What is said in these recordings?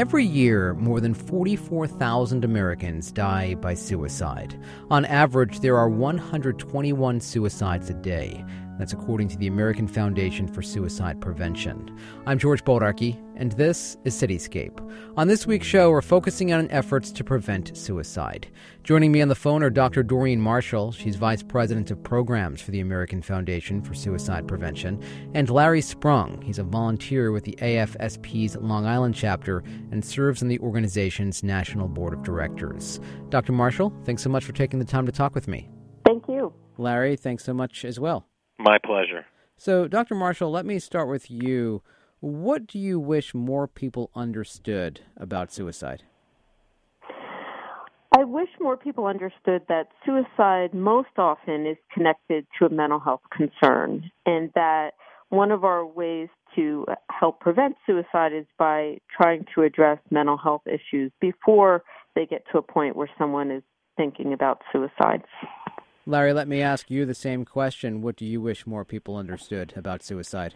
Every year, more than 44,000 Americans die by suicide. On average, there are 121 suicides a day. That's according to the American Foundation for Suicide Prevention. I'm George Bodarky, and this is Cityscape. On this week's show, we're focusing on efforts to prevent suicide. Joining me on the phone are Dr. Doreen Marshall. She's Vice President of Programs for the American Foundation for Suicide Prevention. And Larry Sprung. He's a volunteer with the AFSP's Long Island chapter and serves on the organization's National Board of Directors. Dr. Marshall, thanks so much for taking the time to talk with me. Thank you. Larry, thanks so much as well. My pleasure. So, Dr. Marshall, let me start with you. What do you wish more people understood about suicide? I wish more people understood that suicide most often is connected to a mental health concern, and that one of our ways to help prevent suicide is by trying to address mental health issues before they get to a point where someone is thinking about suicide. Larry, let me ask you the same question. What do you wish more people understood about suicide?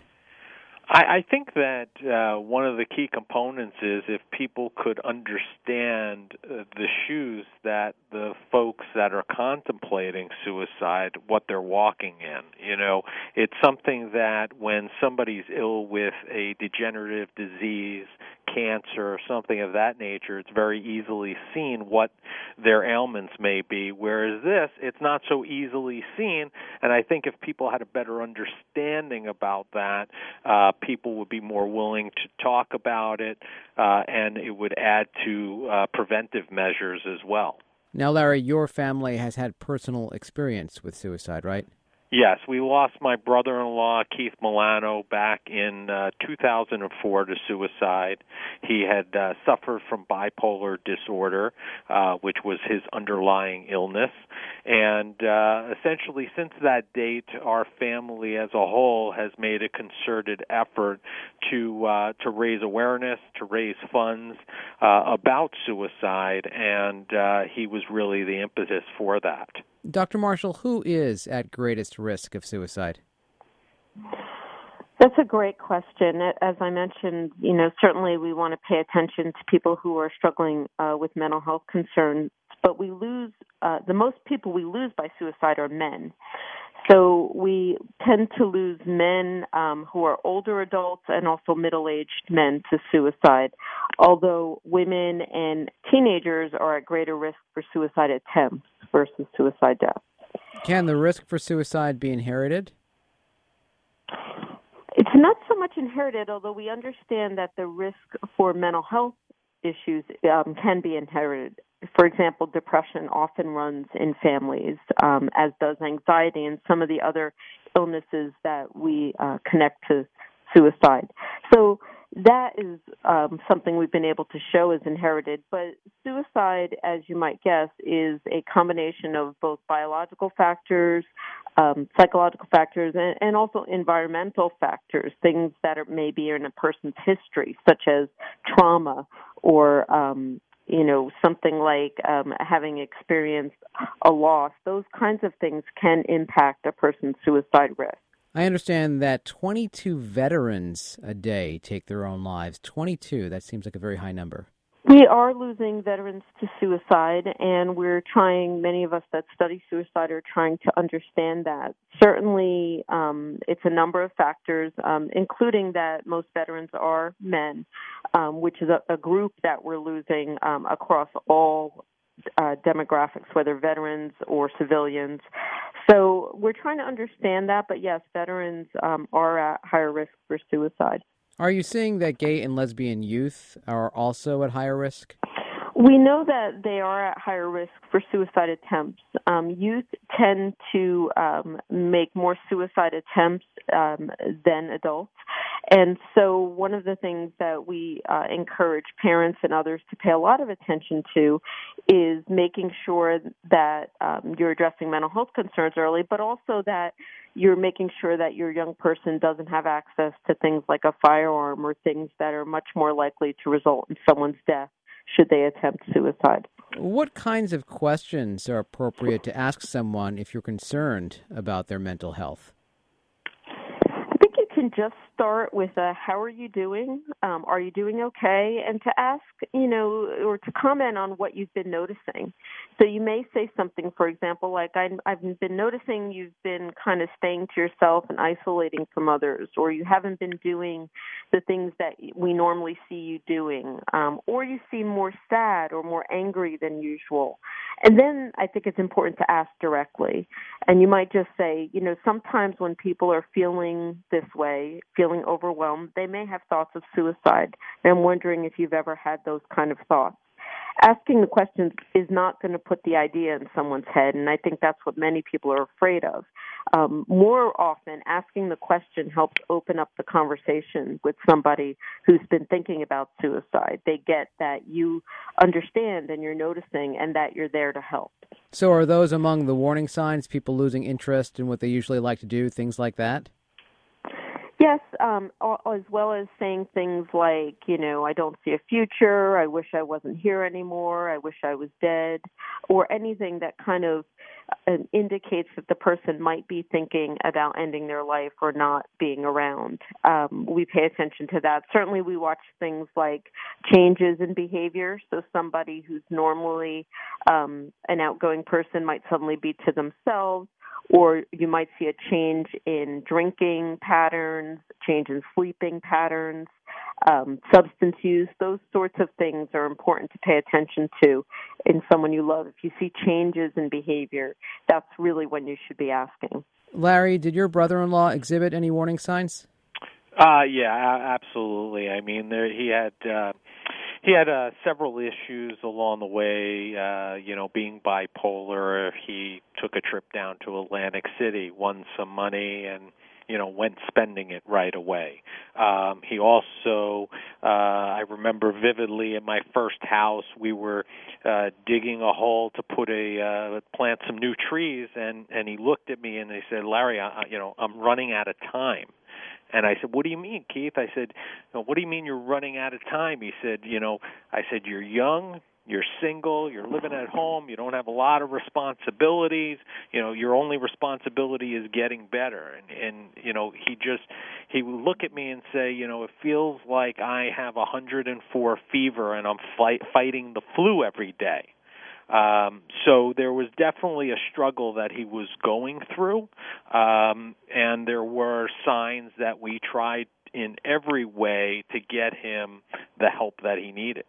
I, I think that uh, one of the key components is if people could understand uh, the shoes that the folks that are contemplating suicide, what they're walking in. You know, it's something that when somebody's ill with a degenerative disease, cancer, or something of that nature, it's very easily seen what their ailments may be. Whereas this, it's not so easily seen. And I think if people had a better understanding about that, uh, people would be more willing to talk about it, uh, and it would add to uh, preventive measures as well. Now, Larry, your family has had personal experience with suicide, right? Yes, we lost my brother-in-law Keith Milano back in uh, 2004 to suicide. He had uh, suffered from bipolar disorder, uh, which was his underlying illness, and uh, essentially since that date, our family as a whole has made a concerted effort to uh, to raise awareness, to raise funds uh, about suicide, and uh, he was really the impetus for that. Dr. Marshall, who is at greatest risk of suicide? That's a great question. As I mentioned, you know, certainly we want to pay attention to people who are struggling uh, with mental health concerns, but we lose uh, the most people we lose by suicide are men. So we tend to lose men um, who are older adults and also middle-aged men to suicide, although women and teenagers are at greater risk for suicide attempts versus suicide deaths. Can the risk for suicide be inherited? It's not so much inherited, although we understand that the risk for mental health issues um, can be inherited. For example, depression often runs in families, um, as does anxiety and some of the other illnesses that we uh, connect to suicide. So that is um, something we've been able to show is inherited. But suicide, as you might guess, is a combination of both biological factors, um, psychological factors, and, and, also environmental factors, things that are maybe in a person's history, such as trauma or um, you know something like um, having experienced a loss. Those kinds of things can impact a person's suicide risk. I understand that 22 veterans a day take their own lives. 22, that seems like a very high number. We are losing veterans to suicide, and we're trying, many of us that study suicide are trying to understand that. Certainly, um, it's a number of factors, um, including that most veterans are men, um, which is a, a, group that we're losing um, across all uh, demographics, whether veterans or civilians. So we're trying to understand that, but yes, veterans um, are at higher risk for suicide. Are you seeing that gay and lesbian youth are also at higher risk? We know that they are at higher risk for suicide attempts. Um, youth tend to um, make more suicide attempts um, than adults. And so, one of the things that we uh, encourage parents and others to pay a lot of attention to is making sure that um, you're addressing mental health concerns early, but also that you're making sure that your young person doesn't have access to things like a firearm or things that are much more likely to result in someone's death should they attempt suicide. What kinds of questions are appropriate to ask someone if you're concerned about their mental health? Can just start with a "How are you doing? Um, are you doing okay?" and to ask, you know, or to comment on what you've been noticing. So you may say something, for example, like "I've been noticing you've been kind of staying to yourself and isolating from others, or you haven't been doing the things that we normally see you doing, um, or you seem more sad or more angry than usual." And then I think it's important to ask directly, and you might just say, you know, sometimes when people are feeling this way, feeling overwhelmed, they may have thoughts of suicide. And I'm wondering if you've ever had those kind of thoughts. Asking the questions is not going to put the idea in someone's head, and I think that's what many people are afraid of. Um, more often, asking the question helps open up the conversation with somebody who's been thinking about suicide. They get that you understand and you're noticing, and that you're there to help. So, are those among the warning signs? People losing interest in what they usually like to do, things like that? Yes, um, as well as saying things like, you know, I don't see a future, I wish I wasn't here anymore, I wish I was dead, or anything that kind of indicates that the person might be thinking about ending their life or not being around. Um, we pay attention to that. Certainly, we watch things like changes in behavior. So, somebody who's normally um, an outgoing person might suddenly be to themselves or you might see a change in drinking patterns, change in sleeping patterns, um, substance use. Those sorts of things are important to pay attention to in someone you love. If you see changes in behavior, that's really when you should be asking. Larry, did your brother-in-law exhibit any warning signs? Uh yeah, absolutely. I mean, there he had uh he had uh, several issues along the way. Uh, you know, being bipolar, he took a trip down to Atlantic City, won some money, and you know went spending it right away. Um, he also, uh, I remember vividly in my first house, we were uh, digging a hole to put a uh, plant some new trees, and and he looked at me and he said, "Larry, I, you know, I'm running out of time." And I said, "What do you mean, Keith?" I said, "What do you mean you're running out of time?" He said, "You know," I said, "You're young, you're single, you're living at home, you don't have a lot of responsibilities, you know, your only responsibility is getting better." And and you know, he just he would look at me and say, "You know, it feels like I have a 104 fever and I'm fight, fighting the flu every day." Um, so there was definitely a struggle that he was going through, um, and there were signs that we tried in every way to get him the help that he needed.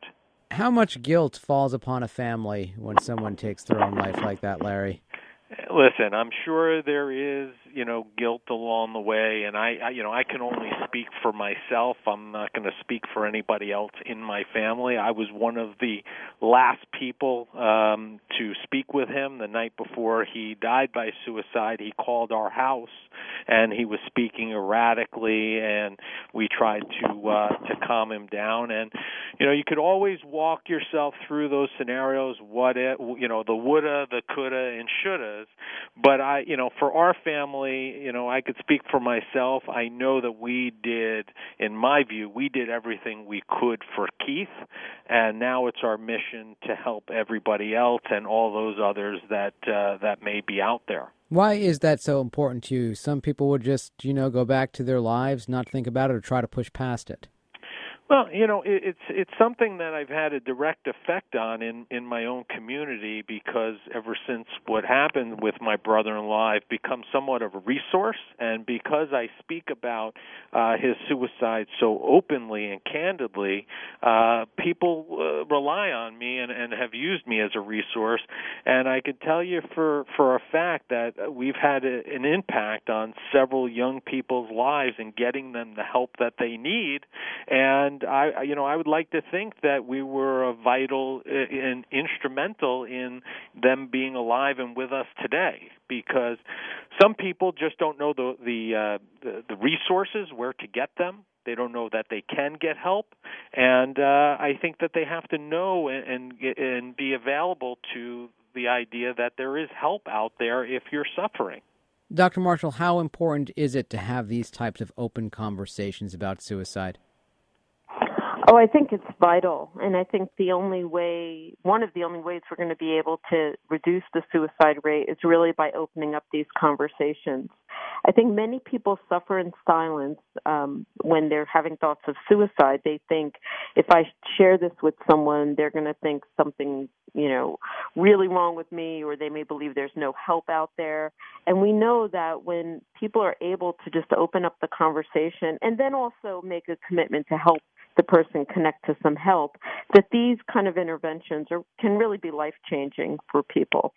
How much guilt falls upon a family when someone takes their own life like that, Larry? Listen, I'm sure there is, you know, guilt along the way, and I, I you know, I can only speak for myself. I'm not going to speak for anybody else in my family. I was one of the last people um, to speak with him the night before he died by suicide. He called our house, and he was speaking erratically, and we tried to uh, to calm him down. And you know, you could always walk yourself through those scenarios. What it, you know, the woulda, the coulda, and shoulda but I, you know, for our family, you know, I could speak for myself. I know that we did, in my view, we did everything we could for Keith, and now it's our mission to help everybody else and all those others that uh, that may be out there. Why is that so important to you? Some people would just, you know, go back to their lives, not think about it, or try to push past it. Well, you know, it, it's it's something that I've had a direct effect on in in my own community because ever since what happened with my brother-in-law, I've become somewhat of a resource, and because I speak about uh, his suicide so openly and candidly, uh, people uh, rely on me and, and have used me as a resource. And I can tell you for for a fact that we've had a, an impact on several young people's lives in getting them the help that they need, and and I, you know, I would like to think that we were vital and instrumental in them being alive and with us today. Because some people just don't know the the uh, the, the resources where to get them. They don't know that they can get help, and uh, I think that they have to know and and, and be available to the idea that there is help out there if you're suffering. Dr. Marshall, how important is it to have these types of open conversations about suicide? Oh, I think it's vital. And I think the only way, one of the only ways we're going to be able to reduce the suicide rate is really by opening up these conversations. I think many people suffer in silence um, when they're having thoughts of suicide. They think if I share this with someone, they're going to think something, you know, really wrong with me, or they may believe there's no help out there. And we know that when people are able to just open up the conversation and then also make a commitment to help the person connect to some help, that these kind of interventions are, can really be life changing for people.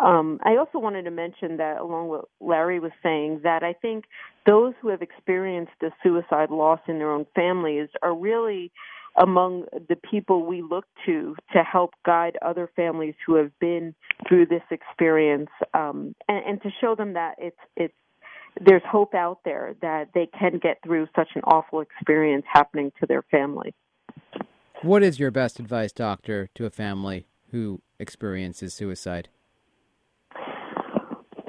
Um, I also wanted to mention that, along with Larry was saying, that I think those who have experienced a suicide loss in their own families are really among the people we look to to help guide other families who have been through this experience um, and, and to show them that it's it's there's hope out there that they can get through such an awful experience happening to their family. What is your best advice, doctor, to a family who experiences suicide?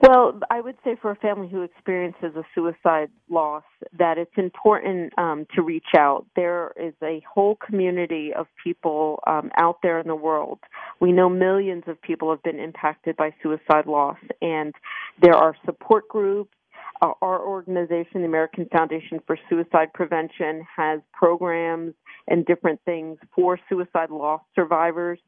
Well, I would say for a family who experiences a suicide loss, that it's important um, to reach out. There is a whole community of people um, out there in the world. We know millions of people have been impacted by suicide loss, and there are support groups our organization, the American Foundation for Suicide Prevention, has programs and different things for suicide loss survivors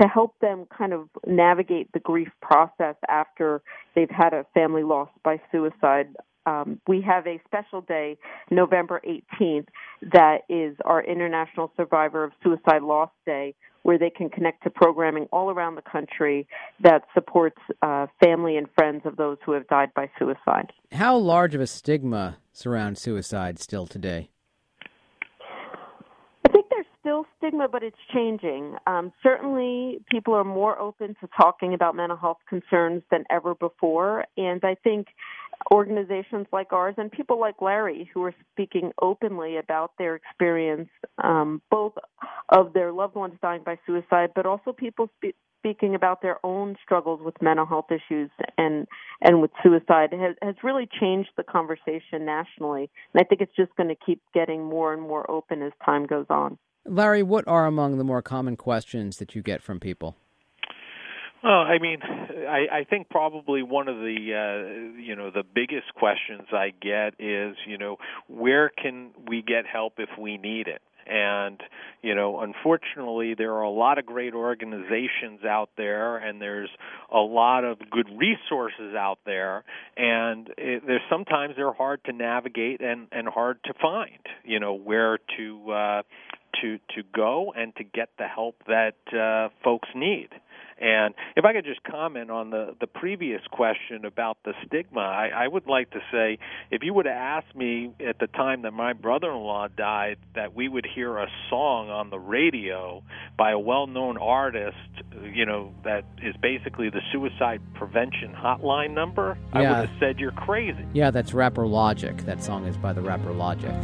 to help them kind of navigate the grief process after they've had a family loss by suicide. Um, we have a special day, November 18th, that is our International Survivor of Suicide Loss Day, where they can connect to programming all around the country that supports uh, family and friends of those who have died by suicide. How large of a stigma surrounds suicide still today? Still stigma, but it's changing. Um, certainly, people are more open to talking about mental health concerns than ever before, and I think organizations like ours and people like Larry who are speaking openly about their experience, um, both of their loved ones dying by suicide, but also people spe- speaking about their own struggles with mental health issues and and with suicide has has really changed the conversation nationally. And I think it's just going to keep getting more and more open as time goes on. Larry, what are among the more common questions that you get from people? Well, I mean, I, I think probably one of the uh, you know the biggest questions I get is you know where can we get help if we need it, and you know unfortunately there are a lot of great organizations out there and there's a lot of good resources out there and it, there's sometimes they're hard to navigate and and hard to find you know where to uh to to go and to get the help that uh folks need and if I could just comment on the, the previous question about the stigma, I, I would like to say if you would have asked me at the time that my brother in law died that we would hear a song on the radio by a well known artist, you know, that is basically the suicide prevention hotline number, yeah. I would have said you're crazy. Yeah, that's rapper Logic. That song is by the rapper Logic.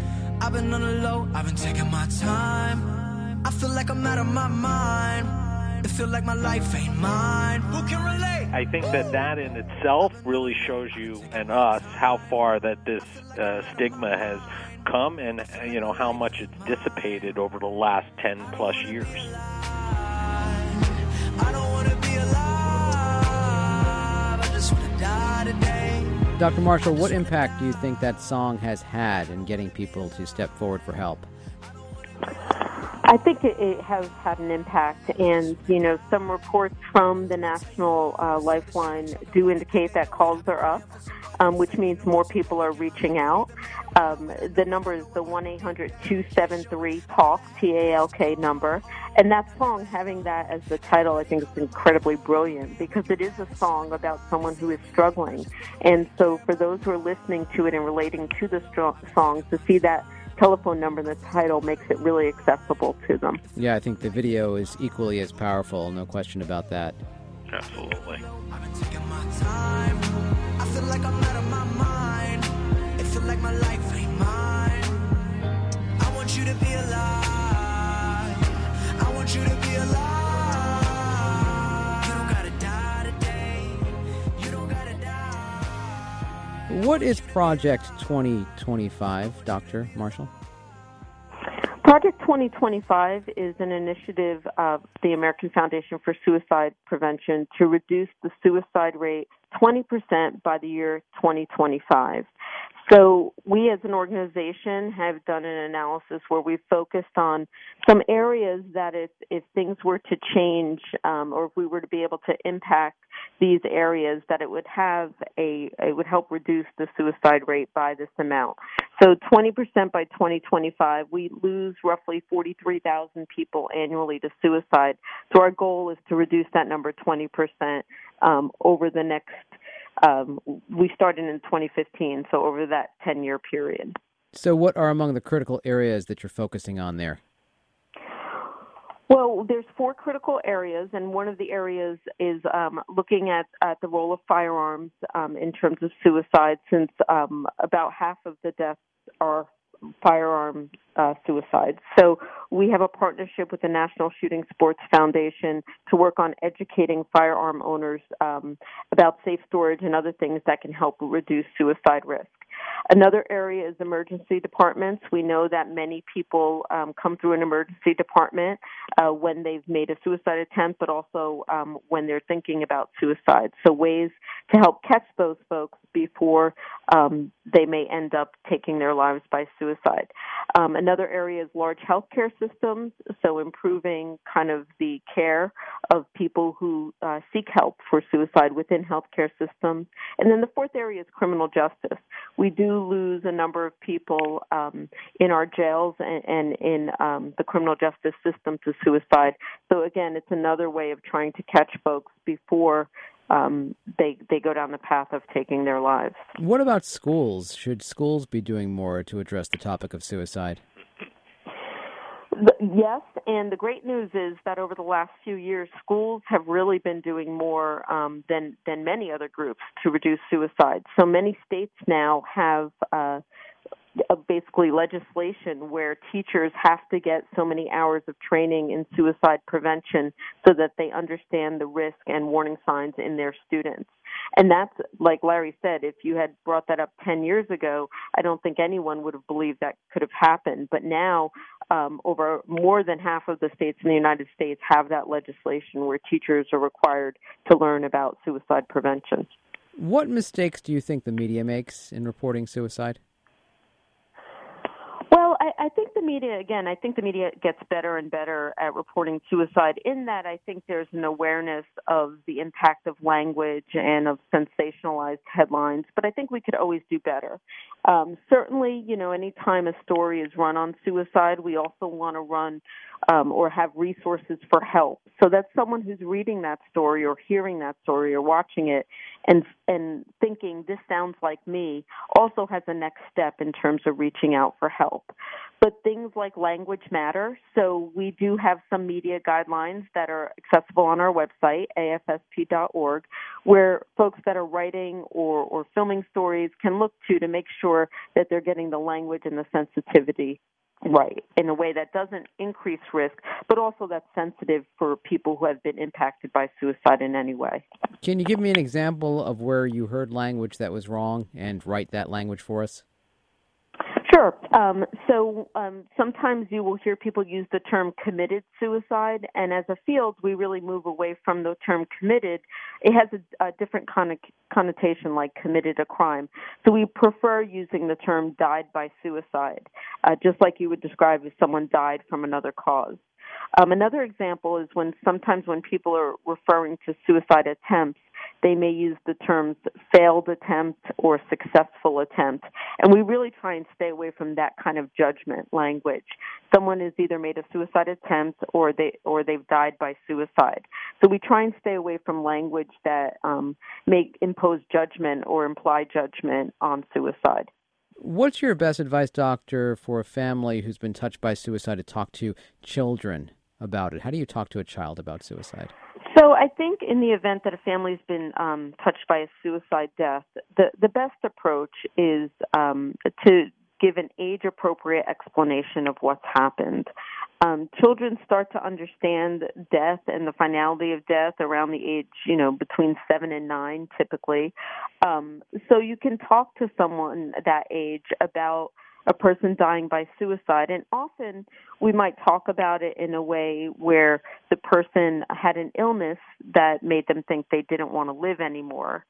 I've been on the low, I've been taking my time. I feel like I'm out of my mind. It feel like my life ain't mine. Who can relate? I think that that in itself really shows you and us how far that this uh, stigma has come and uh, you know how much it's dissipated over the last 10 plus years. Dr. Marshall, what impact do you think that song has had in getting people to step forward for help? I think it, it, has had an impact, and you know, some reports from the National uh, Lifeline do indicate that calls are up, um, which means more people are reaching out. Um, the number is the one eight hundred two seven three talk T A L K number, and that song having that as the title, I think is incredibly brilliant because it is a song about someone who is struggling, and so for those who are listening to it and relating to the song, to see that telephone number in the title makes it really accessible to them. Yeah, I think the video is equally as powerful, no question about that. Absolutely. What is Project 2025, Dr. Marshall? Project 2025 is an initiative of the American Foundation for Suicide Prevention to reduce the suicide rate 20% by the year 2025. So, we as an organization have done an analysis where we've focused on some areas that if, if things were to change um, or if we were to be able to impact these areas, that it would have a, it would help reduce the suicide rate by this amount. So, 20% by 2025, we lose roughly 43,000 people annually to suicide. So, our goal is to reduce that number 20% um, over the next um, we started in 2015, so over that 10 year period. So, what are among the critical areas that you're focusing on there? Well, there's four critical areas, and one of the areas is um, looking at, at the role of firearms um, in terms of suicide, since um, about half of the deaths are firearm uh, suicides. So we have a partnership with the National Shooting Sports Foundation to work on educating firearm owners um, about safe storage and other things that can help reduce suicide risk. Another area is emergency departments. We know that many people um, come through an emergency department uh, when they've made a suicide attempt, but also um, when they're thinking about suicide. So, ways to help catch those folks before um, they may end up taking their lives by suicide. Um, another area is large healthcare systems, so improving kind of the care of people who uh, seek help for suicide within healthcare systems. And then the fourth area is criminal justice. We do lose a number of people um, in our jails and, and in um, the criminal justice system to suicide. So again, it's another way of trying to catch folks before um, they they go down the path of taking their lives. What about schools? Should schools be doing more to address the topic of suicide? Yes, and the great news is that over the last few years, schools have really been doing more um, than than many other groups to reduce suicide. So many states now have uh, basically legislation where teachers have to get so many hours of training in suicide prevention so that they understand the risk and warning signs in their students. And that's like Larry said, if you had brought that up 10 years ago, I don't think anyone would have believed that could have happened. But now, um, over more than half of the states in the United States have that legislation where teachers are required to learn about suicide prevention. What mistakes do you think the media makes in reporting suicide? I, I think media, again, I think the media gets better and better at reporting suicide in that I think there's an awareness of the impact of language and of sensationalized headlines, but I think we could always do better. Um, certainly, you know, anytime a story is run on suicide, we also want to run um, or have resources for help. So that someone who's reading that story or hearing that story or watching it and and thinking this sounds like me also has a next step in terms of reaching out for help. But things like language matter. So we do have some media guidelines that are accessible on our website, afsp.org, where folks that are writing or, or filming stories can look to to make sure that they're getting the language and the sensitivity right in a way that doesn't increase risk, but also that's sensitive for people who have been impacted by suicide in any way. Can you give me an example of where you heard language that was wrong and write that language for us? Sure. Um, so um, sometimes you will hear people use the term committed suicide, and as a field, we really move away from the term committed. It has a, a different con- connotation, like committed a crime. So we prefer using the term died by suicide, uh, just like you would describe if someone died from another cause. Um, another example is when sometimes when people are referring to suicide attempts, they may use the terms failed attempt or successful attempt. And we really try and stay away from that kind of judgment language. Someone has either made a suicide attempt or they or they've died by suicide. So we try and stay away from language that um, make impose judgment or imply judgment on suicide. What's your best advice, doctor, for a family who's been touched by suicide to talk to children about it? How do you talk to a child about suicide? So I think in the event that a family's been um, touched by a suicide death, the the best approach is um, to give an age appropriate explanation of what's happened. Um, children start to understand death and the finality of death around the age, you know, between seven and nine, typically. Um, so you can talk to someone that age about a person dying by suicide. And often we might talk about it in a way where the person had an illness that made them think they didn't want to live anymore.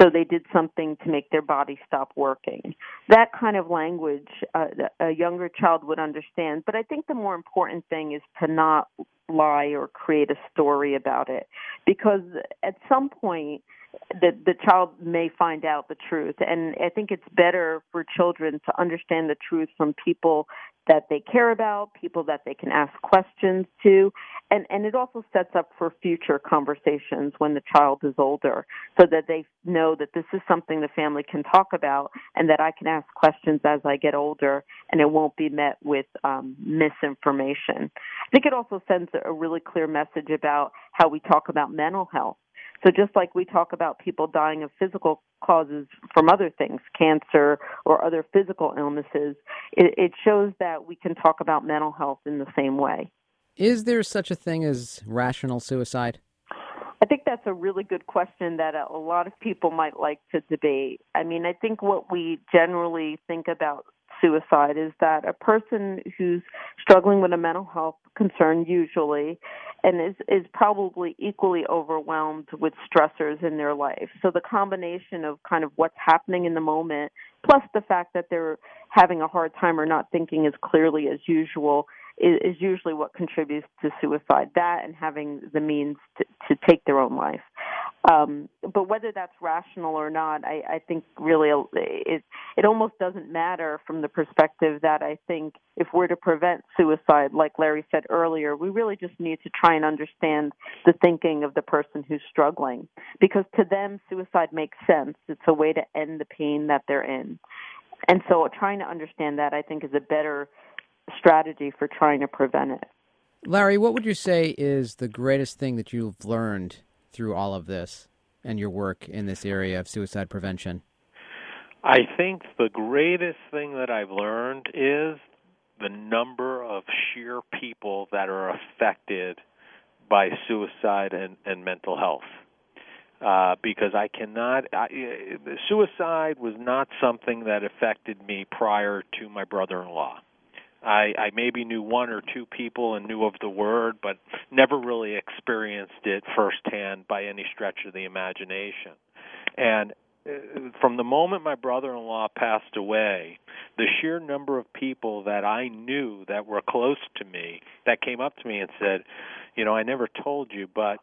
So they did something to make their body stop working. That kind of language uh, a younger child would understand. But I think the more important thing is to not lie or create a story about it. Because at some point, the the child may find out the truth. And i think it's better for children to understand the truth from people that they care about people that they can ask questions to. And and it also sets up for future conversations when the child is older so that they know that this is something the family can talk about and that i can ask questions as i get older and it won't be met with um, misinformation. I think it also sends a really clear message about how we talk about mental health so just like we talk about people dying of physical causes from other things, cancer or other physical illnesses, it, it shows that we can talk about mental health in the same way. Is there such a thing as rational suicide? I think that's a really good question that a lot of people might like to debate. I mean, I think what we generally think about suicide is that a person who's struggling with a mental health concern usually and is is probably equally overwhelmed with stressors in their life. So the combination of kind of what's happening in the moment plus the fact that they're having a hard time or not thinking as clearly as usual is, is usually what contributes to suicide. That and having the means to, to take their own life. Um, but whether that's rational or not, I, I think really it it almost doesn't matter from the perspective that I think if we're to prevent suicide, like Larry said earlier, we really just need to try and understand the thinking of the person who's struggling, because to them suicide makes sense. It's a way to end the pain that they're in, and so trying to understand that I think is a better strategy for trying to prevent it. Larry, what would you say is the greatest thing that you've learned through all of this and your work in this area of suicide prevention? I think the greatest thing that I've learned is the number of sheer people that are affected by suicide and, and mental health. Uh, because I cannot. I, suicide was not something that affected me prior to my brother-in-law. I, I maybe knew one or two people and knew of the word, but never really experienced it firsthand by any stretch of the imagination. And uh, from the moment my brother-in-law passed away, the sheer number of people that I knew that were close to me that came up to me and said, "You know, I never told you, but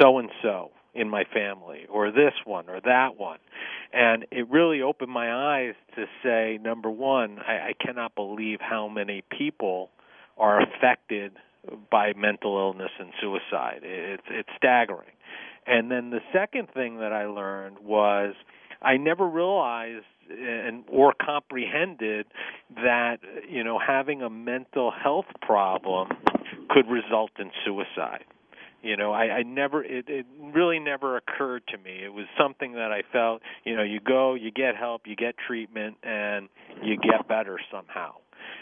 so and so in my family or this one or that one and it really opened my eyes to say number one i, I cannot believe how many people are affected by mental illness and suicide. It's it's staggering. And then the second thing that i learned was i never realized and or comprehended that you know having a mental health problem could result in suicide you know, I, I never it, it really never occurred to me. It was something that I felt, you know, you go, you get help, you get treatment and you get better somehow.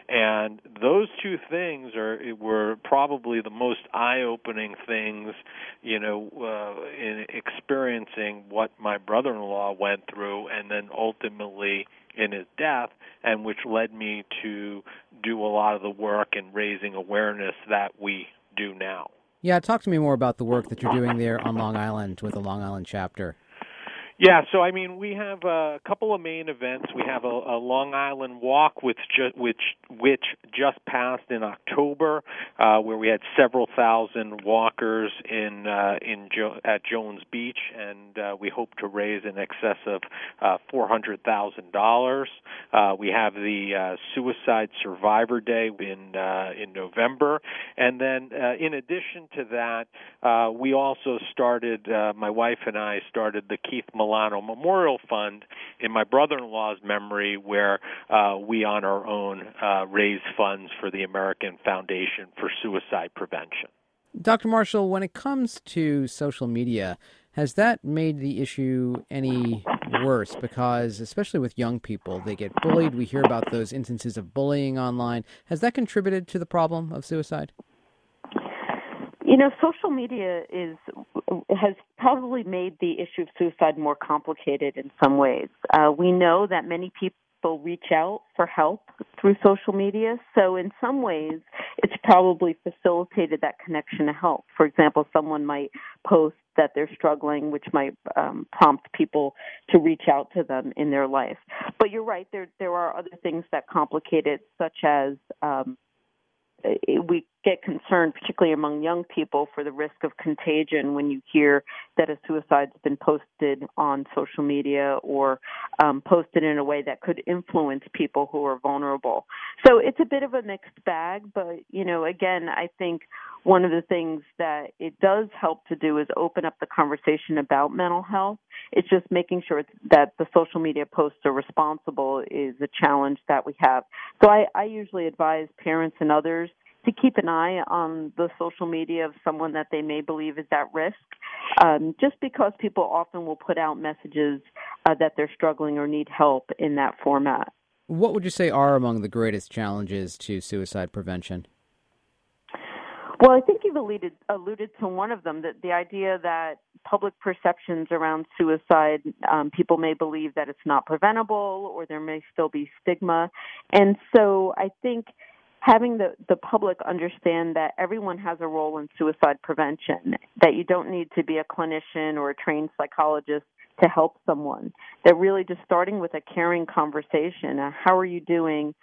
And those two things are were probably the most eye-opening things, you know, uh, in experiencing what my brother-in-law went through, and then ultimately in his death, and which led me to do a lot of the work in raising awareness that we do now. Yeah, talk to me more about the work that you're doing there on Long Island with the Long Island chapter. Yeah, so I mean, we have a couple of main events. We have a, a Long Island Walk, which which which just passed in October, uh, where we had several thousand walkers in uh, in jo- at Jones Beach, and uh, we hope to raise in excess of uh, four hundred thousand dollars. Uh, we have the uh, Suicide Survivor Day in uh, in November, and then uh, in addition to that, uh, we also started. Uh, my wife and I started the Keith. Milano Memorial Fund in my brother-in-law's memory, where uh, we on our own uh, raise funds for the American Foundation for Suicide Prevention. Dr. Marshall, when it comes to social media, has that made the issue any worse? Because, especially with young people, they get bullied. We hear about those instances of bullying online. Has that contributed to the problem of suicide? You know, social media is has probably made the issue of suicide more complicated in some ways. Uh, we know that many people reach out for help through social media. So in some ways, it's probably facilitated that connection to help. For example, someone might post that they're struggling, which might um, prompt people to reach out to them in their life. But you're right, there there are other things that complicate it, such as um, we get concerned, particularly among young people, for the risk of contagion when you hear that a suicide's been posted on social media or um, posted in a way that could influence people who are vulnerable. So it's a bit of a mixed bag, but you know, again, I think one of the things that it does help to do is open up the conversation about mental health. It's just making sure that the social media posts are responsible is a challenge that we have. So I, I usually advise parents and others to keep an eye on the social media of someone that they may believe is at risk. Um, just because people often will put out messages uh, that they're struggling or need help in that format. What would you say are among the greatest challenges to suicide prevention? Well, I think you've alluded, alluded to one of them that the idea that public perceptions around suicide, um, people may believe that it's not preventable or there may still be stigma. And so I think having the, the public understand that everyone has a role in suicide prevention, that you don't need to be a clinician or a trained psychologist to help someone. That really just starting with a caring conversation. Uh, how are you doing?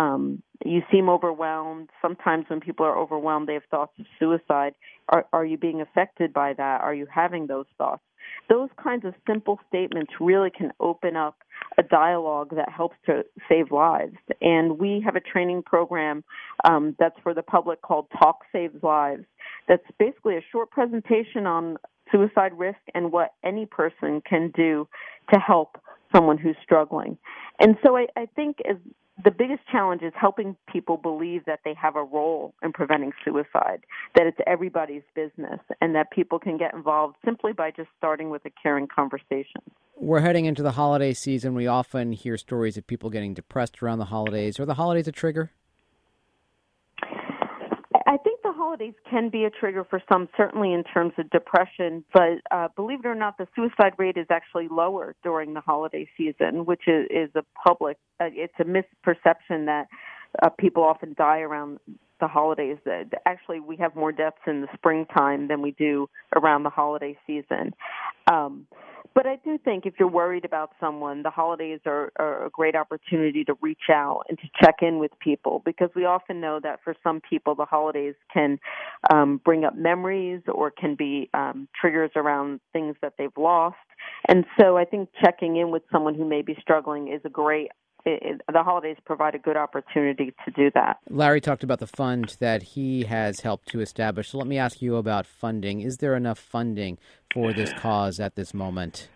Um, you seem overwhelmed. Sometimes when people are overwhelmed, they have thoughts of suicide. Are, are you being affected by that? Are you having those thoughts? Those kinds of simple statements really can open up a dialogue that helps to save lives. And we have a training program um, that's for the public called Talk Saves Lives. That's basically a short presentation on suicide risk and what any person can do to help someone who's struggling. And so I, I think as the biggest challenge is helping people believe that they have a role in preventing suicide, that it's everybody's business, and that people can get involved simply by just starting with a caring conversation. We're heading into the holiday season. We often hear stories of people getting depressed around the holidays. Are the holidays a trigger? I think the holidays can be a trigger for some, certainly in terms of depression. But uh, believe it or not, the suicide rate is actually lower during the holiday season, which is, is a public. Uh, it's a misperception that uh, people often die around the holidays. That actually, we have more deaths in the springtime than we do around the holiday season. Um, but I do think if you're worried about someone, the holidays are, are a great opportunity to reach out and to check in with people because we often know that for some people, the holidays can um, bring up memories or can be um, triggers around things that they've lost. And so I think checking in with someone who may be struggling is a great it, it, the holidays provide a good opportunity to do that. Larry talked about the fund that he has helped to establish. So let me ask you about funding. Is there enough funding for this cause at this moment?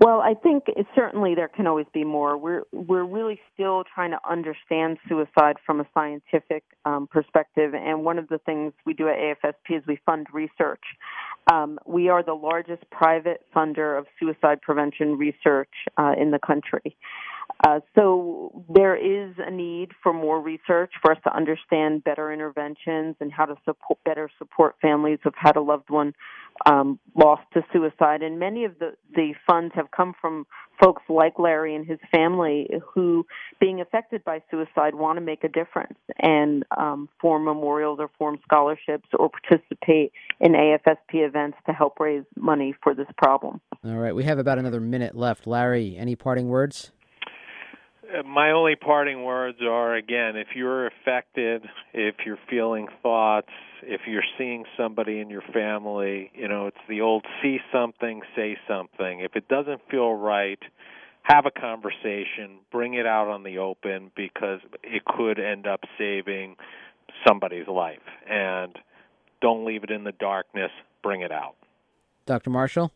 Well, I think certainly there can always be more. We're we're really still trying to understand suicide from a scientific um, perspective, and one of the things we do at AFSP is we fund research. Um, we are the largest private funder of suicide prevention research uh, in the country. Uh, so there is a need for more research for us to understand better interventions and how to support better support families who've had a loved one um, lost to suicide. And many of the, the funds have come from folks like Larry and his family who, being affected by suicide, want to make a difference and um, form memorials or form scholarships or participate in AFSP events to help raise money for this problem. All right, we have about another minute left. Larry, any parting words? Uh, my only parting words are again if you're affected if you're feeling thoughts if you're seeing somebody in your family you know it's the old see something say something. If it doesn't feel right have a conversation bring it out on the open because it could end up saving somebody's life. And don't leave it in the darkness bring it out. Dr marshall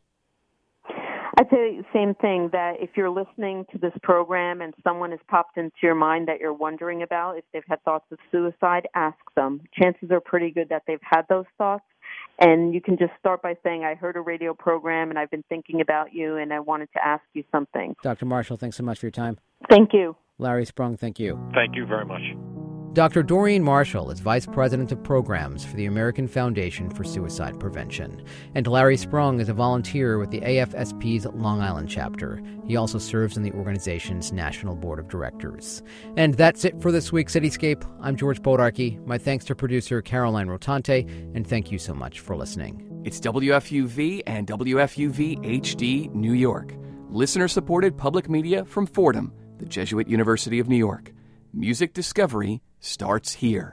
I'd say the same thing that if you're listening to this program and someone has popped into your mind that you're wondering about, if they've had thoughts of suicide, ask them. Chances are pretty good that they've had those thoughts. And you can just start by saying, I heard a radio program and I've been thinking about you and I wanted to ask you something. Dr. Marshall, thanks so much for your time. Thank you. Larry Sprung, thank you. Thank you very much. Dr. Doreen Marshall is Vice President of Programs for the American Foundation for Suicide Prevention. And Larry Sprung is a volunteer with the AFSP's Long Island chapter. He also serves on the organization's National Board of Directors. And that's it for this week's Cityscape. I'm George Bodarky. My thanks to producer Caroline Rotante, and thank you so much for listening. It's WFUV and WFUV HD New York. Listener supported public media from Fordham, the Jesuit University of New York. Music discovery starts here.